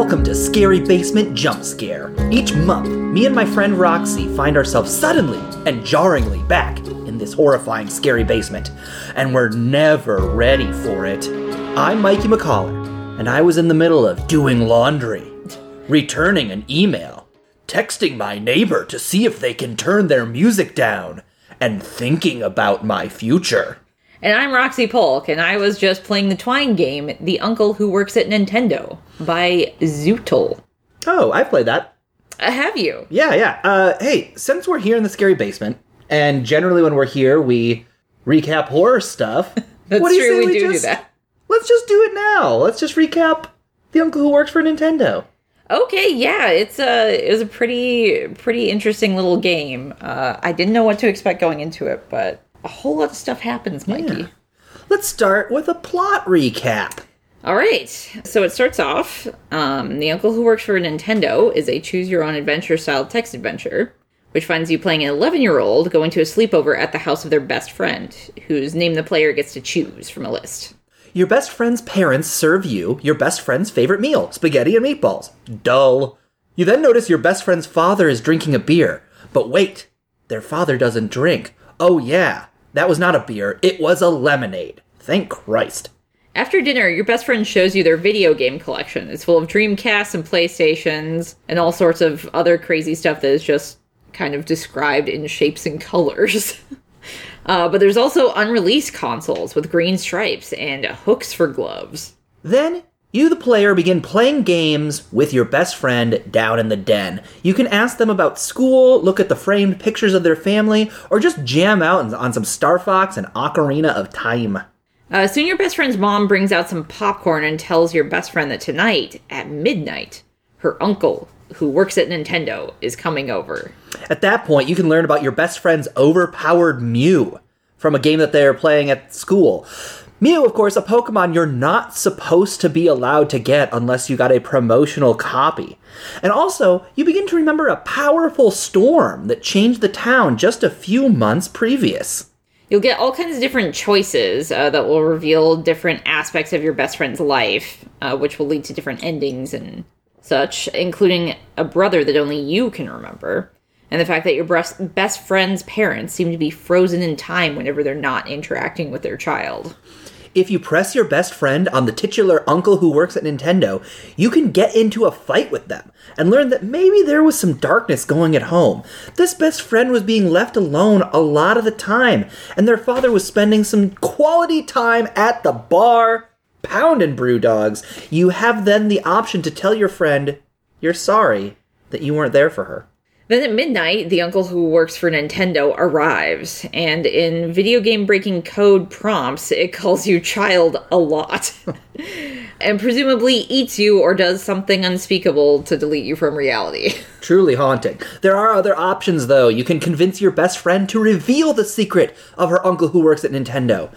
Welcome to Scary Basement Jump Scare. Each month, me and my friend Roxy find ourselves suddenly and jarringly back in this horrifying scary basement, and we're never ready for it. I'm Mikey McCollar, and I was in the middle of doing laundry, returning an email, texting my neighbor to see if they can turn their music down, and thinking about my future. And I'm Roxy Polk, and I was just playing the Twine game, The Uncle Who Works at Nintendo, by Zootle. Oh, I played that. Uh, have you? Yeah, yeah. Uh, hey, since we're here in the scary basement, and generally when we're here we recap horror stuff. That's what do you true, say we do do just, that. Let's just do it now. Let's just recap the uncle who works for Nintendo. Okay, yeah, it's a it was a pretty pretty interesting little game. Uh, I didn't know what to expect going into it, but a whole lot of stuff happens, Mikey. Yeah. Let's start with a plot recap. All right, so it starts off. Um, the uncle who works for Nintendo is a choose your own adventure style text adventure, which finds you playing an 11 year old going to a sleepover at the house of their best friend, whose name the player gets to choose from a list. Your best friend's parents serve you your best friend's favorite meal, spaghetti and meatballs. Dull. You then notice your best friend's father is drinking a beer. But wait, their father doesn't drink. Oh yeah, that was not a beer, it was a lemonade. Thank Christ. After dinner, your best friend shows you their video game collection. It's full of Dreamcasts and PlayStations and all sorts of other crazy stuff that is just kind of described in shapes and colors. uh, but there's also unreleased consoles with green stripes and hooks for gloves. Then, you, the player, begin playing games with your best friend down in the den. You can ask them about school, look at the framed pictures of their family, or just jam out on some Star Fox and Ocarina of Time. Uh, soon, your best friend's mom brings out some popcorn and tells your best friend that tonight, at midnight, her uncle, who works at Nintendo, is coming over. At that point, you can learn about your best friend's overpowered Mew from a game that they're playing at school. Mew, of course, a Pokemon you're not supposed to be allowed to get unless you got a promotional copy. And also, you begin to remember a powerful storm that changed the town just a few months previous. You'll get all kinds of different choices uh, that will reveal different aspects of your best friend's life, uh, which will lead to different endings and such, including a brother that only you can remember, and the fact that your best best friend's parents seem to be frozen in time whenever they're not interacting with their child. If you press your best friend on the titular uncle who works at Nintendo, you can get into a fight with them and learn that maybe there was some darkness going at home. This best friend was being left alone a lot of the time, and their father was spending some quality time at the bar pounding brew dogs. You have then the option to tell your friend you're sorry that you weren't there for her. Then at midnight, the uncle who works for Nintendo arrives, and in video game breaking code prompts, it calls you child a lot. and presumably eats you or does something unspeakable to delete you from reality. Truly haunting. There are other options, though. You can convince your best friend to reveal the secret of her uncle who works at Nintendo.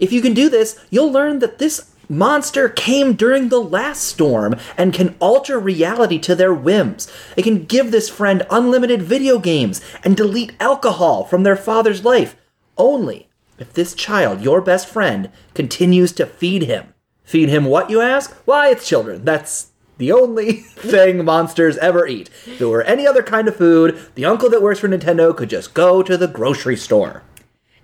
If you can do this, you'll learn that this monster came during the last storm and can alter reality to their whims. It can give this friend unlimited video games and delete alcohol from their father's life. Only if this child, your best friend, continues to feed him. Feed him what, you ask? Why, it's children. That's the only thing monsters ever eat. If it were any other kind of food, the uncle that works for Nintendo could just go to the grocery store.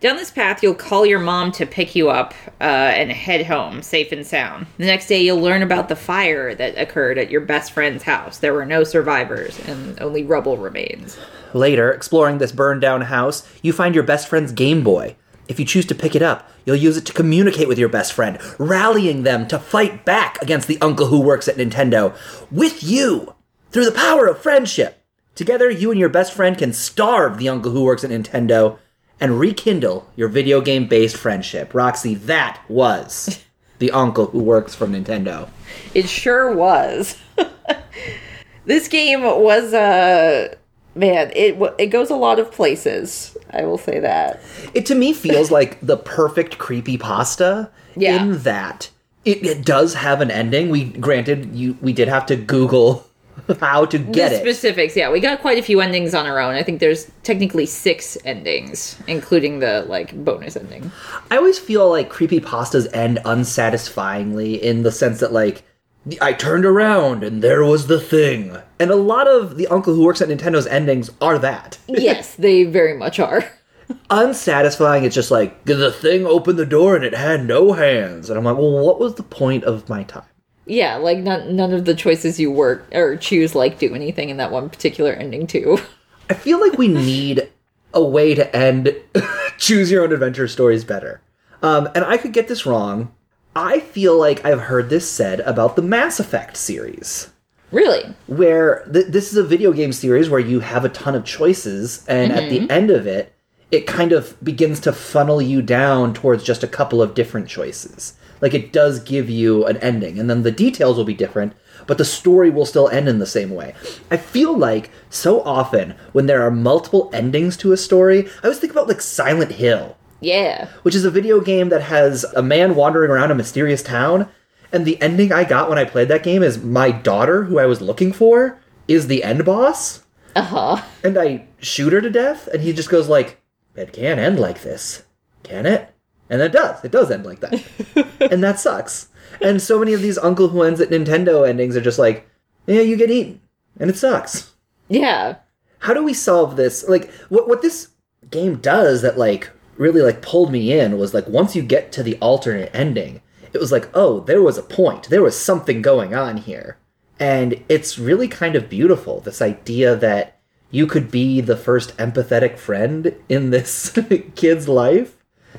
Down this path, you'll call your mom to pick you up uh, and head home safe and sound. The next day, you'll learn about the fire that occurred at your best friend's house. There were no survivors, and only rubble remains. Later, exploring this burned down house, you find your best friend's Game Boy. If you choose to pick it up, you'll use it to communicate with your best friend, rallying them to fight back against the uncle who works at Nintendo with you through the power of friendship. Together, you and your best friend can starve the uncle who works at Nintendo and rekindle your video game based friendship. Roxy, that was the uncle who works for Nintendo. It sure was. this game was uh man, it it goes a lot of places. I will say that. It to me feels like the perfect creepy pasta Yeah. in that it, it does have an ending. We granted you we did have to Google how to get the it. specifics, yeah, we got quite a few endings on our own. I think there's technically six endings, including the like bonus ending. I always feel like creepy pastas end unsatisfyingly in the sense that like I turned around and there was the thing. And a lot of the uncle who works at Nintendo's endings are that. yes, they very much are. Unsatisfying, it's just like, the thing opened the door and it had no hands. And I'm like, well, what was the point of my time? Yeah, like none none of the choices you work or choose like do anything in that one particular ending too. I feel like we need a way to end choose your own adventure stories better. Um, and I could get this wrong. I feel like I've heard this said about the Mass Effect series, Really? where th- this is a video game series where you have a ton of choices, and at the end of it, it kind of begins to funnel you down towards just a couple of different choices. Like it does give you an ending, and then the details will be different, but the story will still end in the same way. I feel like so often when there are multiple endings to a story, I always think about like Silent Hill, Yeah. which is a video game that has a man wandering around a mysterious town. And the ending I got when I played that game is my daughter, who I was looking for, is the end boss. Uh huh. And I shoot her to death, and he just goes like, "It can't end like this, can it?" And it does. It does end like that, and that sucks. And so many of these Uncle Who ends at Nintendo endings are just like, "Yeah, you get eaten, and it sucks." Yeah. how do we solve this like what what this game does that like really like pulled me in was like once you get to the alternate ending it was like oh there was a point there was something going on here and it's really kind of beautiful this idea that you could be the first empathetic friend in this kid's life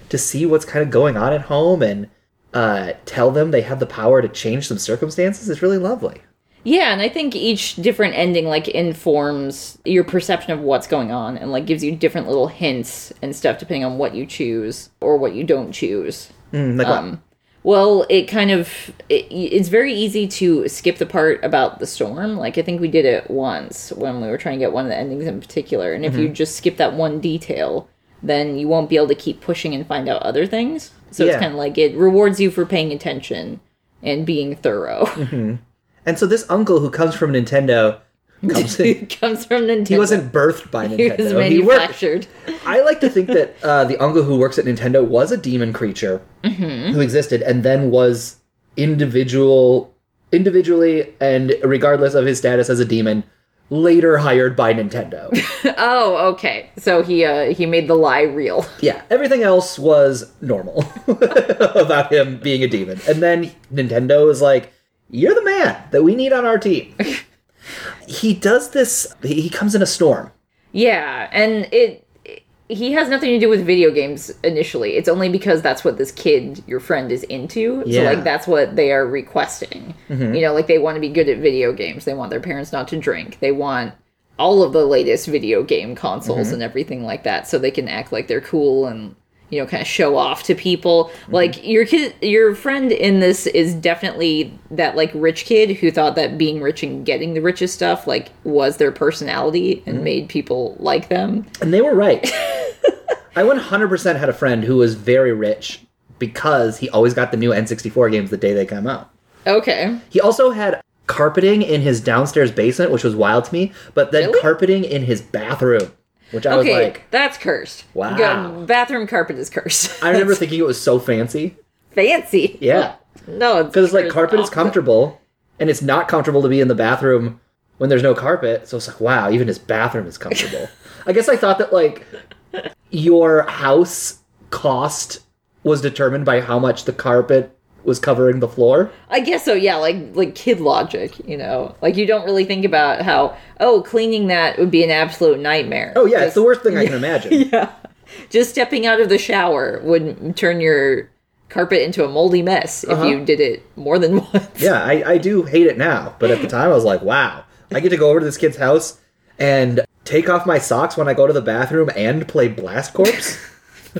to see what's kind of going on at home and uh, tell them they have the power to change some circumstances is really lovely Yeah, and I think each different ending like informs your perception of what's going on and like gives you different little hints and stuff depending on what you choose or what you don't choose. Mm, like? Um, well, it kind of it, it's very easy to skip the part about the storm. Like I think we did it once when we were trying to get one of the endings in particular, and if you just skip that one detail, then you won't be able to keep pushing and find out other things. So Yeah. it's kind of like it rewards you for paying attention and being thorough. and so this uncle who comes from nintendo comes in, comes from Nintendo. He wasn't birthed by He was Nintendo. He worked. manufactured. I like to think that uh, the uncle who works at Nintendo was a demon creature Mm-hmm. who existed and then was individual, individually and regardless of his status as a demon, later hired by Nintendo. oh, okay. So he uh he made the lie real. yeah, everything else was normal about him being a demon. And then Nintendo is like, "You're the man that we need on our team." he does this. He he comes in a storm. Yeah, and it he has nothing to do with video games initially. It's only because that's what this kid, your friend, is into. So Yeah. Mm-hmm. like that's what they are requesting. You know, like they want to be good at video games. They want their parents not to drink. They want all of the latest video game consoles Mm-hmm. and everything like that so they can act like they're cool and you know kind of show off to people mm-hmm. like your kid your friend in this is definitely that like rich kid who thought that being rich and getting the richest stuff like was their personality and mm-hmm. made people like them And they were right. I 100% had a friend who was very rich because he always got the new N64 games the day they come out. okay He also had carpeting in his downstairs basement, which was wild to me, but then Really? carpeting in his bathroom, which I okay was like, that's cursed Wow. Bathroom carpet is cursed I remember thinking it was so fancy. fancy Yeah. no it's Because, like, carpet is comfortable, and it's not comfortable to be in the bathroom when there's no carpet. So it's like, wow, even his bathroom is comfortable. I guess I thought that, like, your house cost was determined by how much the carpet was covering the floor. I guess so, yeah, like like kid logic, you know. Like you don't really think about how oh, cleaning that would be an absolute nightmare. Oh, yeah, it's the worst thing I can imagine. Yeah. Just stepping out of the shower would turn your carpet into a moldy mess if Uh-huh. you did it more than once. Yeah, I, I do hate it now, but at the time I was like, wow, I get to go over to this kid's house and take off my socks when I go to the bathroom and play Blast Corps.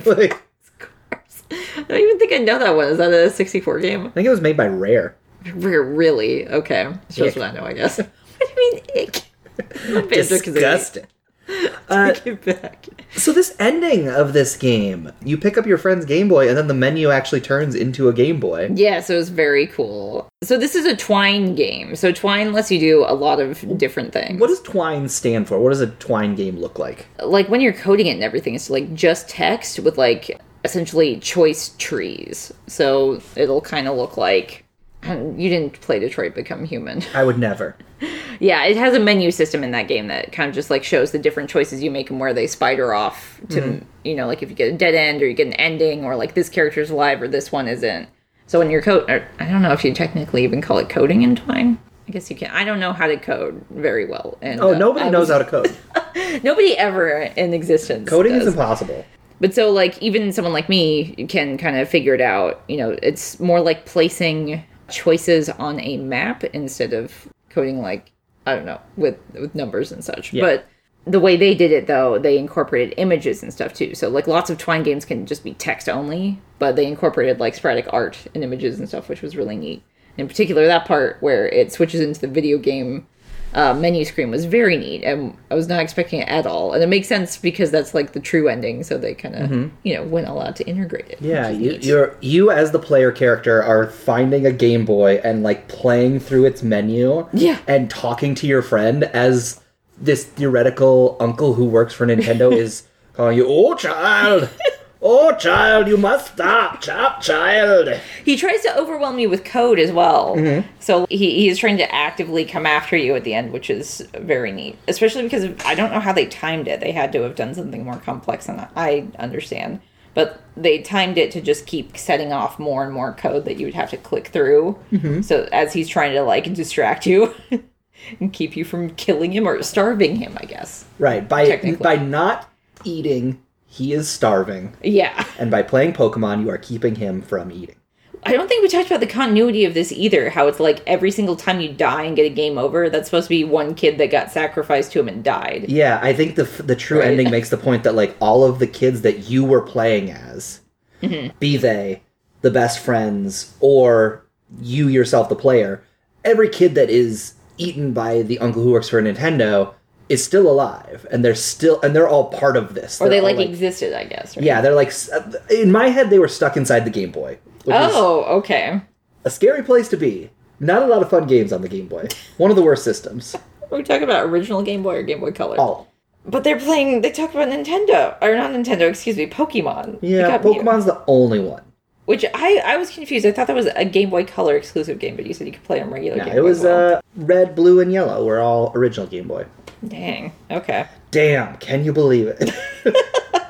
like, I don't even think I know that one. Is that a 64 game? I think it was made by Rare. Re- Really? Okay. Shows Ick. what I know, I guess. what do you mean, ick? Disgusting. Uh, Take it back. so this ending of this game, you pick up your friend's Game Boy, and then the menu actually turns into a Game Boy. Yeah, so it's very cool. So this is a Twine game. So Twine lets you do a lot of different things. What does Twine stand for? What does a Twine game look like? like when you're coding it and everything, it's like just text with like essentially choice trees. So it'll kind of look like you didn't play Detroit Become Human. I would never. Yeah, it has a menu system in that game that kind of just like shows the different choices you make and where they spider off to, you know, like if you get a dead end or you get an ending or like this character's alive or this one isn't. So when you're code, I don't know if you technically even call it coding in Twine. I guess you can. I don't know how to code very well. And Oh, uh, nobody I knows was- how to code. Nobody ever in existence. Coding is impossible. But so, like, even someone like me can kind of figure it out. You know, it's more like placing choices on a map instead of coding, like, I don't know, with with numbers and such. Yeah. But the way they did it, though, they incorporated images and stuff too. So, like, lots of Twine games can just be text only, but they incorporated like sporadic art and images and stuff, which was really neat. In particular, that part where it switches into the video game uh, menu screen was very neat, and I was not expecting it at all. And it makes sense because that's like the true ending, so they kind of you know went all out to integrate it. Mm-hmm. Yeah, you, you're you as the player character are finding a Game Boy and like playing through its menu. Yeah. and talking to your friend as this theoretical uncle who works for Nintendo is calling you, "Oh child, oh child, you must stop, chop child." He tries to overwhelm you with code as well. Mm-hmm. So he, he's trying to actively come after you at the end, which is very neat. Especially because of, I don't know how they timed it. They had to have done something more complex than I understand. But they timed it to just keep setting off more and more code that you would have to click through. Mm-hmm. So as he's trying to like distract you and keep you from killing him or starving him, I guess. Right by by not eating, he is starving, Yeah. and by playing Pokemon, you are keeping him from eating. I don't think we talked about the continuity of this either. How it's like every single time you die and get a game over, that's supposed to be one kid that got sacrificed to him and died. Yeah, I think the the true Right. ending makes the point that like all of the kids that you were playing as, Mm-hmm. be they the best friends or you yourself the player, every kid that is eaten by the uncle who works for Nintendo is still alive, and they're still and they're all part of this. Or they They're all, like, existed, I guess. Right? yeah, they're like in my head they were stuck inside the Game Boy, Oh, okay. a scary place to be. Not a lot of fun games on the Game Boy. One of the worst systems. Are we talking about original Game Boy or Game Boy Color? All. But they're playing. They talk about Nintendo or not Nintendo. Excuse me, Pokemon. Yeah. Pokemon's the only one. Which I I was confused. I thought that was a Game Boy Color exclusive game, but you said you could play on regular. Yeah, Game it Boy was as well. uh, red, blue, and yellow. Were all original Game Boy. Dang. Okay. Damn, can you believe it?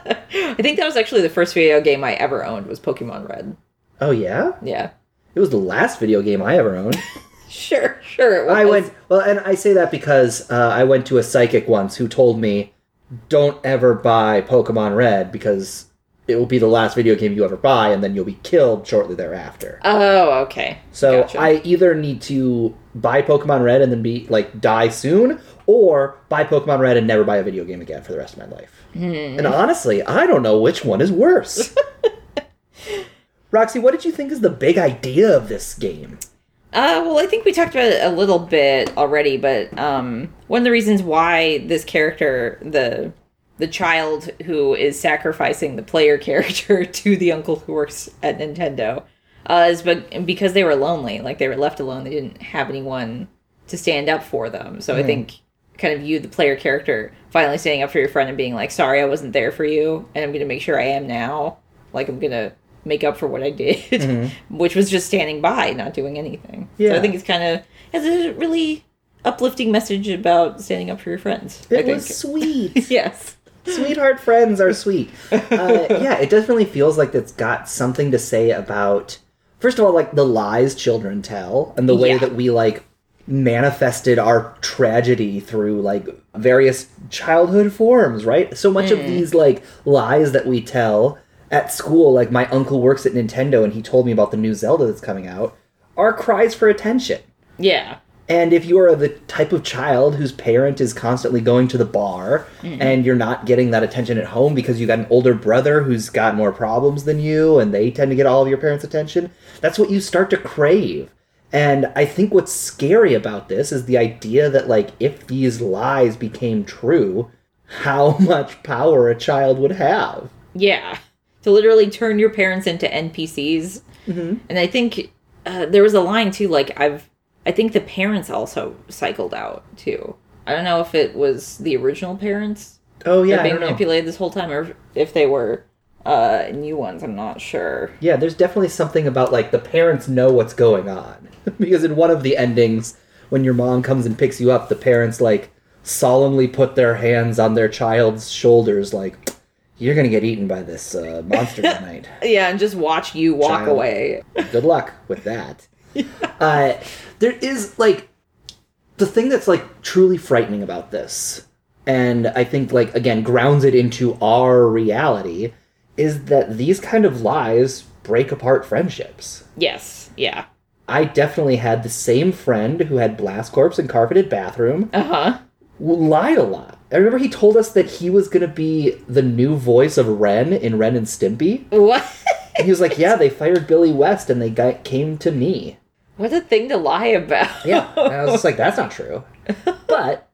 I think that was actually the first video game I ever owned was Pokemon Red. oh yeah, Yeah. it was the last video game I ever owned. Sure. Sure. It was. I went well, and I say that because uh, I went to a psychic once who told me, "Don't ever buy Pokemon Red because it will be the last video game you ever buy, and then you'll be killed shortly thereafter." Oh, okay. So Gotcha. I either need to buy Pokemon Red and then be like die soon, or buy Pokemon Red and never buy a video game again for the rest of my life. Hmm. And honestly, I don't know which one is worse. Roxy, what did you think is the big idea of this game? Uh, well, I think we talked about it a little bit already, but um, one of the reasons why this character, the the child who is sacrificing the player character to the uncle who works at Nintendo, uh, is but because they were lonely, like they were left alone, they didn't have anyone to stand up for them. So I think kind of you, the player character, finally standing up for your friend and being like, "Sorry, I wasn't there for you, and I'm going to make sure I am now. Like I'm going to." make up for what I did, which was just standing by, not doing anything. So Yeah. I think it's kind of has a really uplifting message about standing up for your friends. I It was sweet. yes. Sweetheart friends are sweet. Uh, yeah, it definitely feels like it's got something to say about, first of all, like the lies children tell and the way Yeah. that we like manifested our tragedy through like various childhood forms, right? So much of hmm. these like lies that we tell at school, like my uncle works at Nintendo and he told me about the new Zelda that's coming out, are cries for attention. Yeah. And if you are the type of child whose parent is constantly going to the bar hmm. and you're not getting that attention at home because you got an older brother who's got more problems than you and they tend to get all of your parents' attention, that's what you start to crave. And I think what's scary about this is the idea that, like, if these lies became true, how much power a child would have. Yeah. To literally turn your parents into NPCs. Mm-hmm. And I think uh, there was a line too, like I've, I think the parents also cycled out too. I don't know if it was the original parents Oh, yeah, that being manipulated this whole time, or if they were Uh, new ones, I'm not sure. Yeah, there's definitely something about like the parents know what's going on because in one of the endings, when your mom comes and picks you up, the parents like solemnly put their hands on their child's shoulders, like you're gonna get eaten by this uh, monster tonight. Yeah, and just watch you walk Child. away. Good luck with that. Uh, there is like the thing that's like truly frightening about this, and I think like again grounds it into our reality, is that these kind of lies break apart friendships. Yes, yeah. I definitely had the same friend who had Blast Corps and carpeted bathroom Uh huh. lied a lot. I remember he told us that he was gonna be the new voice of Ren in Ren and Stimpy. What? And he was like, "Yeah, they fired Billy West and they got, came to me." What a thing to lie about. Yeah, and I was just like, "That's not true." But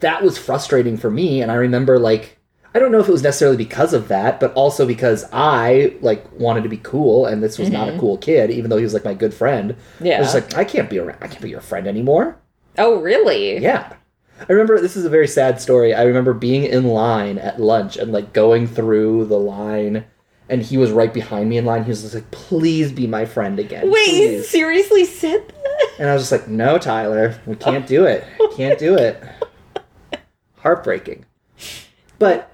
that was frustrating for me, and I remember like. I don't know if it was necessarily because of that, but also because I like wanted to be cool, and this was not a mm-hmm. cool kid, even though he was like my good friend. Yeah. I was just like, I can't be around. I can't be your friend anymore. Oh, really? Yeah. I remember this is a very sad story. I remember being in line at lunch and like going through the line and he was right behind me in line. He was just like, "Please be my friend again." Wait, you seriously said that? And I was just like, "No, Tyler, we can't do it. Can't do it." Heartbreaking. But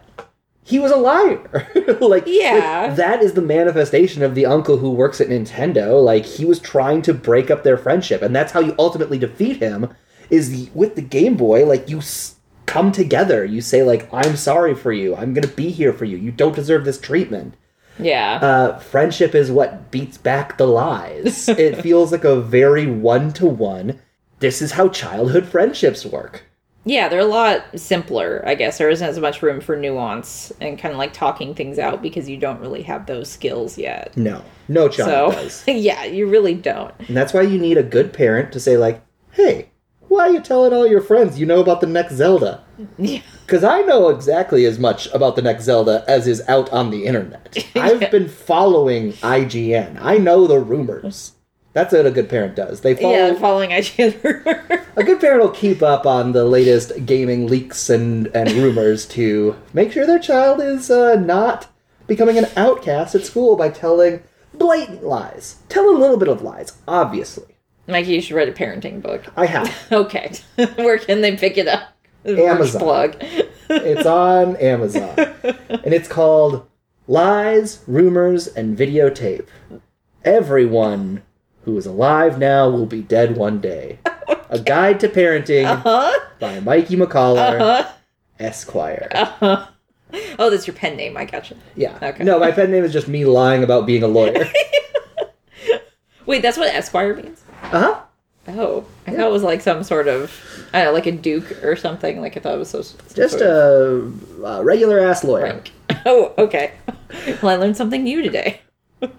he was a liar. like Yeah. like, that is the manifestation of the uncle who works at Nintendo. Like he was trying to break up their friendship, and that's how you ultimately defeat him. Is with the Game Boy, like you s- come together. You say like, "I'm sorry for you. I'm gonna be here for you. You don't deserve this treatment." Yeah. Uh, friendship is what beats back the lies. it feels like a very one to one. This is how childhood friendships work. Yeah, they're a lot simpler, I guess. There isn't as much room for nuance and kind of like talking things out because you don't really have those skills yet. No, no child So, does. yeah, you really don't. And that's why you need a good parent to say, like, hey, why are you telling all your friends you know about the next Zelda? Yeah. Because I know exactly as much about the next Zelda as is out on the internet. I've been following IGN. I know the rumors. That's what a good parent does. They follow. Yeah, following IGN. A good parent will keep up on the latest gaming leaks and, and rumors to make sure their child is uh, not becoming an outcast at school by telling blatant lies. Tell a little bit of lies, obviously. Mikey, you should write a parenting book. I have. Okay. Where can they pick it up? Amazon. plug. It's on Amazon. And it's called Lies, Rumors, and Videotape. Everyone who is alive now will be dead one day. A Guide to Parenting Huh? by Mikey McCollar, Huh? Esquire. Uh-huh. Oh, that's your pen name. I gotcha. Yeah. Okay. No, my pen name is just me lying about being a lawyer. Wait, that's what Esquire means? Uh huh. Oh, I thought it was like some sort of, I don't know, like a duke or something. Like I thought it was so. Just sort of a, a regular ass lawyer. rank. Oh, okay. Well, I learned something new today.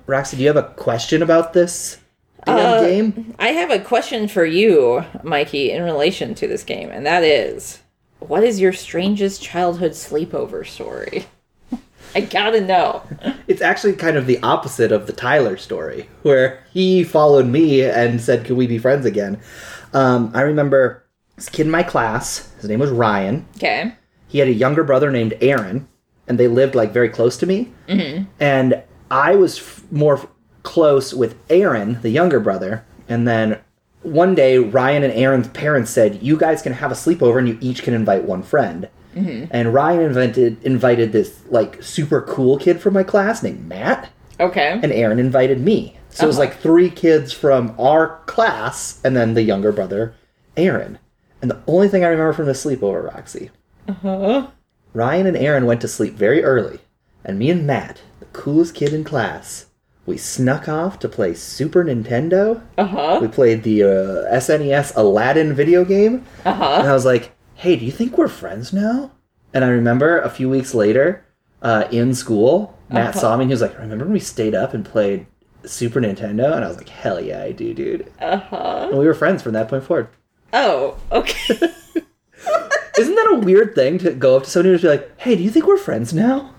Roxy, do you have a question about this damn Uh, game? I have a question for you, Mikey, in relation to this game, and that is, what is your strangest childhood sleepover story? I gotta know. It's actually kind of the opposite of the Tyler story, where he followed me and said, Can we be friends again? Um, I remember this kid in my class, his name was Ryan. Okay. He had a younger brother named Aaron, and they lived like very close to me. Mm-hmm. And I was f- more close with Aaron, the younger brother. And then one day, Ryan and Aaron's parents said, "You guys can have a sleepover, and you each can invite one friend." Mm-hmm. And Ryan invented invited this like super cool kid from my class named Matt, Okay. and Aaron invited me. So it was Uh-huh. like three kids from our class, and then the younger brother, Aaron. And the only thing I remember from the sleepover, Roxy, Uh-huh. Ryan and Aaron went to sleep very early, and me and Matt, the coolest kid in class, we snuck off to play Super Nintendo. Uh-huh. We played the uh, SNES Aladdin video game, Uh-huh. and I was like, "Hey, do you think we're friends now?" And I remember a few weeks later, uh, in school, Matt Uh-huh. saw me and he was like, "Remember when we stayed up and played Super Nintendo?" And I was like, "Hell yeah, I do, dude!" Uh-huh. And we were friends from that point forward. Oh, okay. Isn't that a weird thing to go up to somebody and just be like, "Hey, do you think we're friends now?"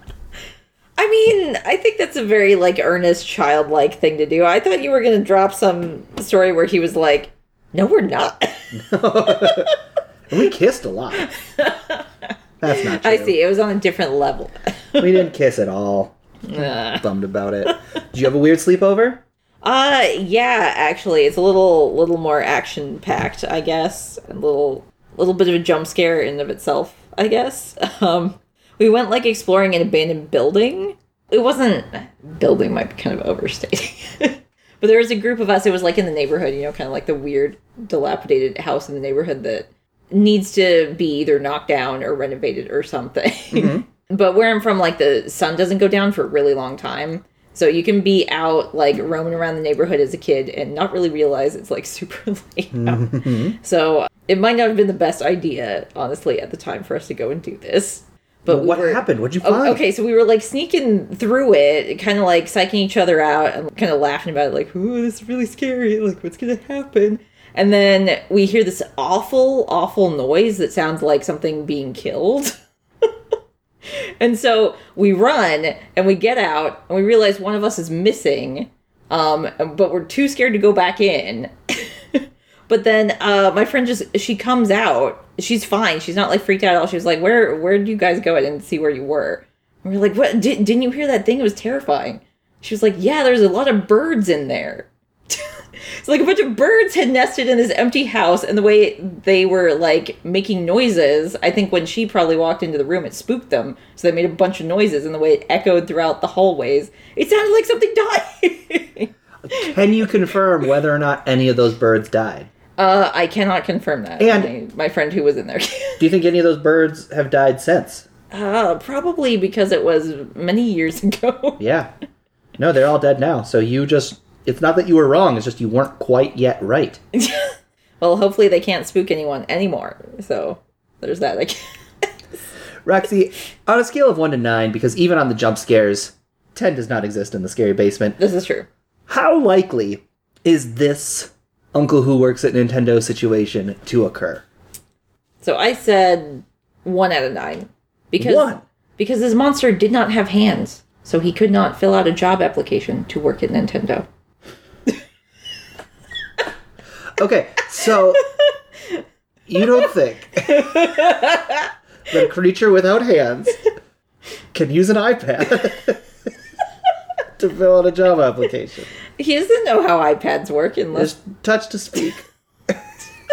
I mean, I think that's a very like earnest childlike thing to do. I thought you were going to drop some story where he was like, "No, we're not." We kissed a lot. That's not true. I see. It was on a different level. We didn't kiss at all. Uh, Bummed about it. Did you have a weird sleepover? uh yeah, actually, it's a little little more action packed, I guess. A little little bit of a jump scare in of itself, I guess. Um, we went like exploring an abandoned building. It wasn't building might be kind of overstating. but there was a group of us. It was like in the neighborhood, you know, kind of like the weird dilapidated house in the neighborhood that needs to be either knocked down or renovated or something. Mm-hmm. but where I'm from, like the sun doesn't go down for a really long time. So you can be out like roaming around the neighborhood as a kid and not really realize it's like super late out. Mm-hmm. So it might not have been the best idea, honestly, at the time for us to go and do this. But we what were- happened? What'd you Oh, find? okay, so we were like sneaking through it, kind of like psyching each other out and kind of laughing about it, like, ooh, this is really scary. Like, what's going to happen? And then we hear this awful, awful noise that sounds like something being killed. and so we run and we get out and we realize one of us is missing, um, but we're too scared to go back in. But then uh, my friend just she comes out. She's fine. She's not like freaked out at all. She was like, "Where where did you guys go? I didn't see where you were." And we're like, "What? Did, didn't you hear that thing? It was terrifying." She was like, "Yeah, there's a lot of birds in there." it's like a bunch of birds had nested in this empty house, and the way they were like making noises, I think when she probably walked into the room, it spooked them. So they made a bunch of noises, and the way it echoed throughout the hallways, it sounded like something died. Can you confirm whether or not any of those birds died? Uh, I cannot confirm that. And- my, my friend who was in there. Do you think any of those birds have died since? uh, probably because it was many years ago. Yeah. No, they're all dead now. So you just. It's not that you were wrong, it's just you weren't quite yet right. well, hopefully they can't spook anyone anymore. So there's that. I guess. Roxy, on a scale of 1 to 9, because even on the jump scares, 10 does not exist in the scary basement, This is true. how likely is this Uncle Who Works at Nintendo situation to occur? So I said one out of nine because One? because this monster did not have hands, so he could not fill out a job application to work at Nintendo. Okay, so you don't think that a creature without hands can use an iPad to fill out a job application? He doesn't know how iPads work unless Just touch to speak.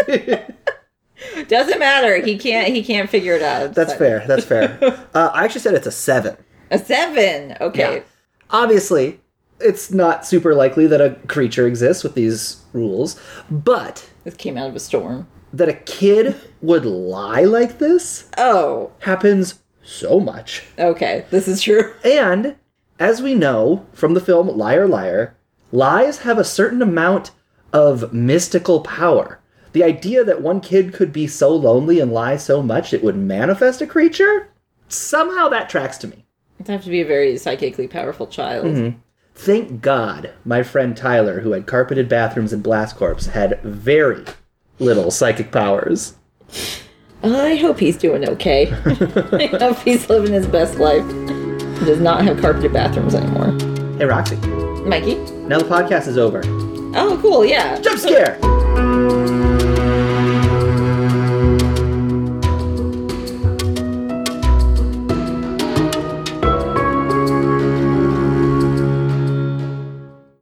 doesn't matter. He can't he can't figure it out. That's fair. That's fair. Uh, I actually said it's a seven. A seven. Okay. Yeah. Obviously, it's not super likely that a creature exists with these rules, but This came out of a storm. that a kid would lie like this Oh, happens so much. okay. This is true. And as we know from the film Liar Liar, lies have a certain amount of mystical power. The idea that one kid could be so lonely and lie so much it would manifest a creature, somehow that tracks to me. It'd have to be a very psychically powerful child. Mm-hmm. Thank God my friend Tyler, who had carpeted bathrooms in Blast Corps, had very little psychic powers. I hope he's doing okay. I hope he's living his best life. Does not have carpeted bathrooms anymore. Hey, Roxy, Mikey? now the podcast is over. Oh, cool, yeah. Jump scare!